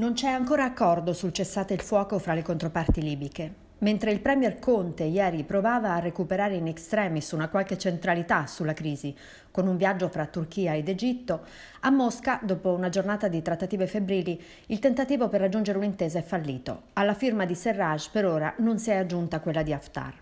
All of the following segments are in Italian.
Non c'è ancora accordo sul cessate il fuoco fra le controparti libiche. Mentre il Premier Conte ieri provava a recuperare in extremis una qualche centralità sulla crisi, con un viaggio fra Turchia ed Egitto, a Mosca, dopo una giornata di trattative febbrili, il tentativo per raggiungere un'intesa è fallito. Alla firma di Serraj per ora non si è aggiunta quella di Haftar.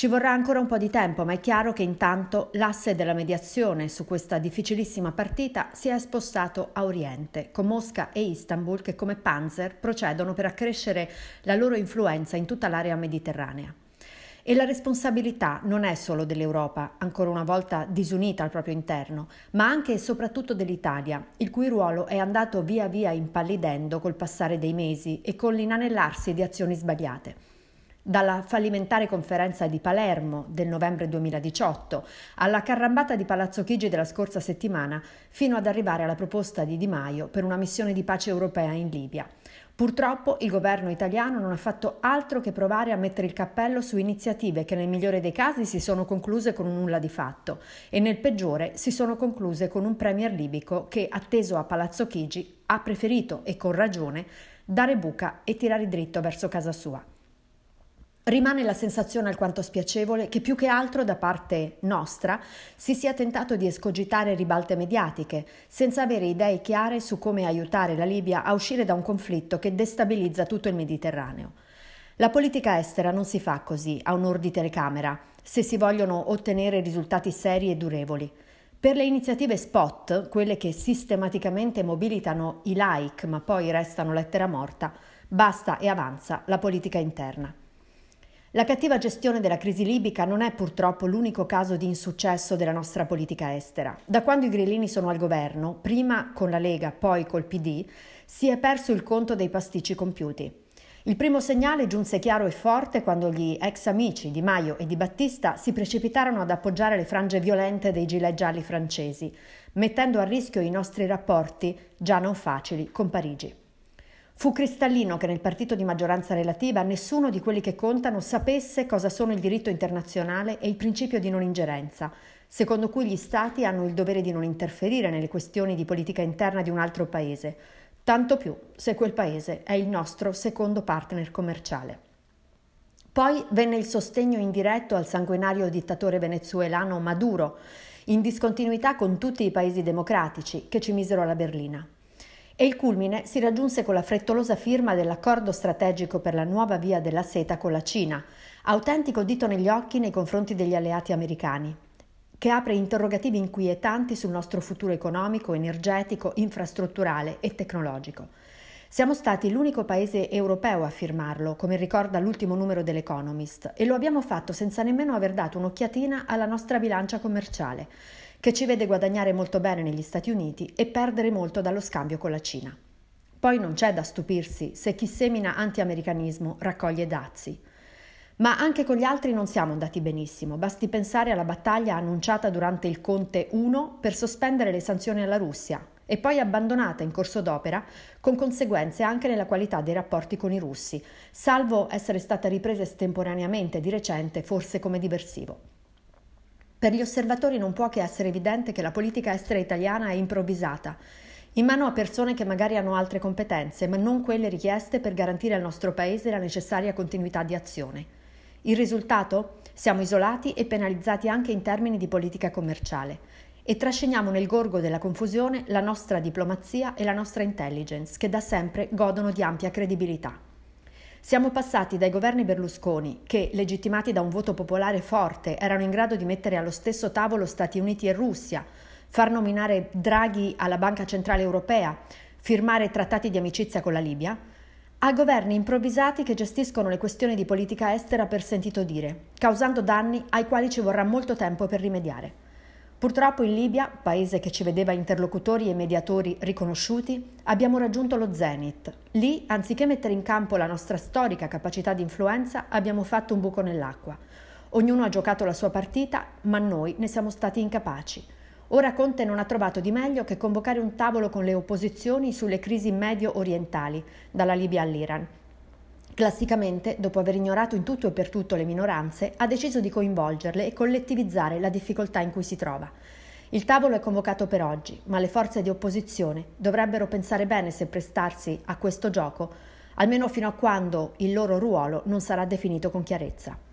Ci vorrà ancora un po' di tempo, ma è chiaro che intanto l'asse della mediazione su questa difficilissima partita si è spostato a Oriente, con Mosca e Istanbul che come panzer procedono per accrescere la loro influenza in tutta l'area mediterranea. E la responsabilità non è solo dell'Europa, ancora una volta disunita al proprio interno, ma anche e soprattutto dell'Italia, il cui ruolo è andato via via impallidendo col passare dei mesi e con l'inanellarsi di azioni sbagliate. Dalla fallimentare conferenza di Palermo del novembre 2018 alla carrambata di Palazzo Chigi della scorsa settimana, fino ad arrivare alla proposta di Di Maio per una missione di pace europea in Libia. Purtroppo il governo italiano non ha fatto altro che provare a mettere il cappello su iniziative che nel migliore dei casi si sono concluse con un nulla di fatto e nel peggiore si sono concluse con un premier libico che, atteso a Palazzo Chigi, ha preferito, e con ragione, dare buca e tirare dritto verso casa sua. Rimane la sensazione alquanto spiacevole che più che altro da parte nostra si sia tentato di escogitare ribalte mediatiche, senza avere idee chiare su come aiutare la Libia a uscire da un conflitto che destabilizza tutto il Mediterraneo. La politica estera non si fa così, a onor di telecamera, se si vogliono ottenere risultati seri e durevoli. Per le iniziative spot, quelle che sistematicamente mobilitano i like ma poi restano lettera morta, basta e avanza la politica interna. La cattiva gestione della crisi libica non è purtroppo l'unico caso di insuccesso della nostra politica estera. Da quando i grillini sono al governo, prima con la Lega, poi col PD, si è perso il conto dei pasticci compiuti. Il primo segnale giunse chiaro e forte quando gli ex amici di Maio e di Battista si precipitarono ad appoggiare le frange violente dei gilet gialli francesi, mettendo a rischio i nostri rapporti, già non facili, con Parigi. Fu cristallino che nel partito di maggioranza relativa nessuno di quelli che contano sapesse cosa sono il diritto internazionale e il principio di non ingerenza, secondo cui gli Stati hanno il dovere di non interferire nelle questioni di politica interna di un altro paese, tanto più se quel paese è il nostro secondo partner commerciale. Poi venne il sostegno indiretto al sanguinario dittatore venezuelano Maduro, in discontinuità con tutti i paesi democratici che ci misero alla berlina e il culmine si raggiunse con la frettolosa firma dell'accordo strategico per la nuova via della seta con la Cina, autentico dito negli occhi nei confronti degli alleati americani, che apre interrogativi inquietanti sul nostro futuro economico, energetico, infrastrutturale e tecnologico. Siamo stati l'unico paese europeo a firmarlo, come ricorda l'ultimo numero dell'Economist, e lo abbiamo fatto senza nemmeno aver dato un'occhiatina alla nostra bilancia commerciale che ci vede guadagnare molto bene negli Stati Uniti e perdere molto dallo scambio con la Cina. Poi non c'è da stupirsi se chi semina anti-americanismo raccoglie dazi. Ma anche con gli altri non siamo andati benissimo, basti pensare alla battaglia annunciata durante il Conte 1 per sospendere le sanzioni alla Russia e poi abbandonata in corso d'opera con conseguenze anche nella qualità dei rapporti con i russi, salvo essere stata ripresa estemporaneamente di recente forse come diversivo. Per gli osservatori non può che essere evidente che la politica estera italiana è improvvisata, in mano a persone che magari hanno altre competenze, ma non quelle richieste per garantire al nostro Paese la necessaria continuità di azione. Il risultato? Siamo isolati e penalizzati anche in termini di politica commerciale e trasciniamo nel gorgo della confusione la nostra diplomazia e la nostra intelligence, che da sempre godono di ampia credibilità. Siamo passati dai governi Berlusconi, che, legittimati da un voto popolare forte, erano in grado di mettere allo stesso tavolo Stati Uniti e Russia, far nominare Draghi alla Banca Centrale Europea, firmare trattati di amicizia con la Libia, a governi improvvisati che gestiscono le questioni di politica estera per sentito dire, causando danni ai quali ci vorrà molto tempo per rimediare. Purtroppo in Libia, paese che ci vedeva interlocutori e mediatori riconosciuti, abbiamo raggiunto lo zenith. Lì, anziché mettere in campo la nostra storica capacità di influenza, abbiamo fatto un buco nell'acqua. Ognuno ha giocato la sua partita, ma noi ne siamo stati incapaci. Ora Conte non ha trovato di meglio che convocare un tavolo con le opposizioni sulle crisi medio orientali, dalla Libia all'Iran, Classicamente, dopo aver ignorato in tutto e per tutto le minoranze, ha deciso di coinvolgerle e collettivizzare la difficoltà in cui si trova. Il tavolo è convocato per oggi, ma le forze di opposizione dovrebbero pensare bene se prestarsi a questo gioco, almeno fino a quando il loro ruolo non sarà definito con chiarezza.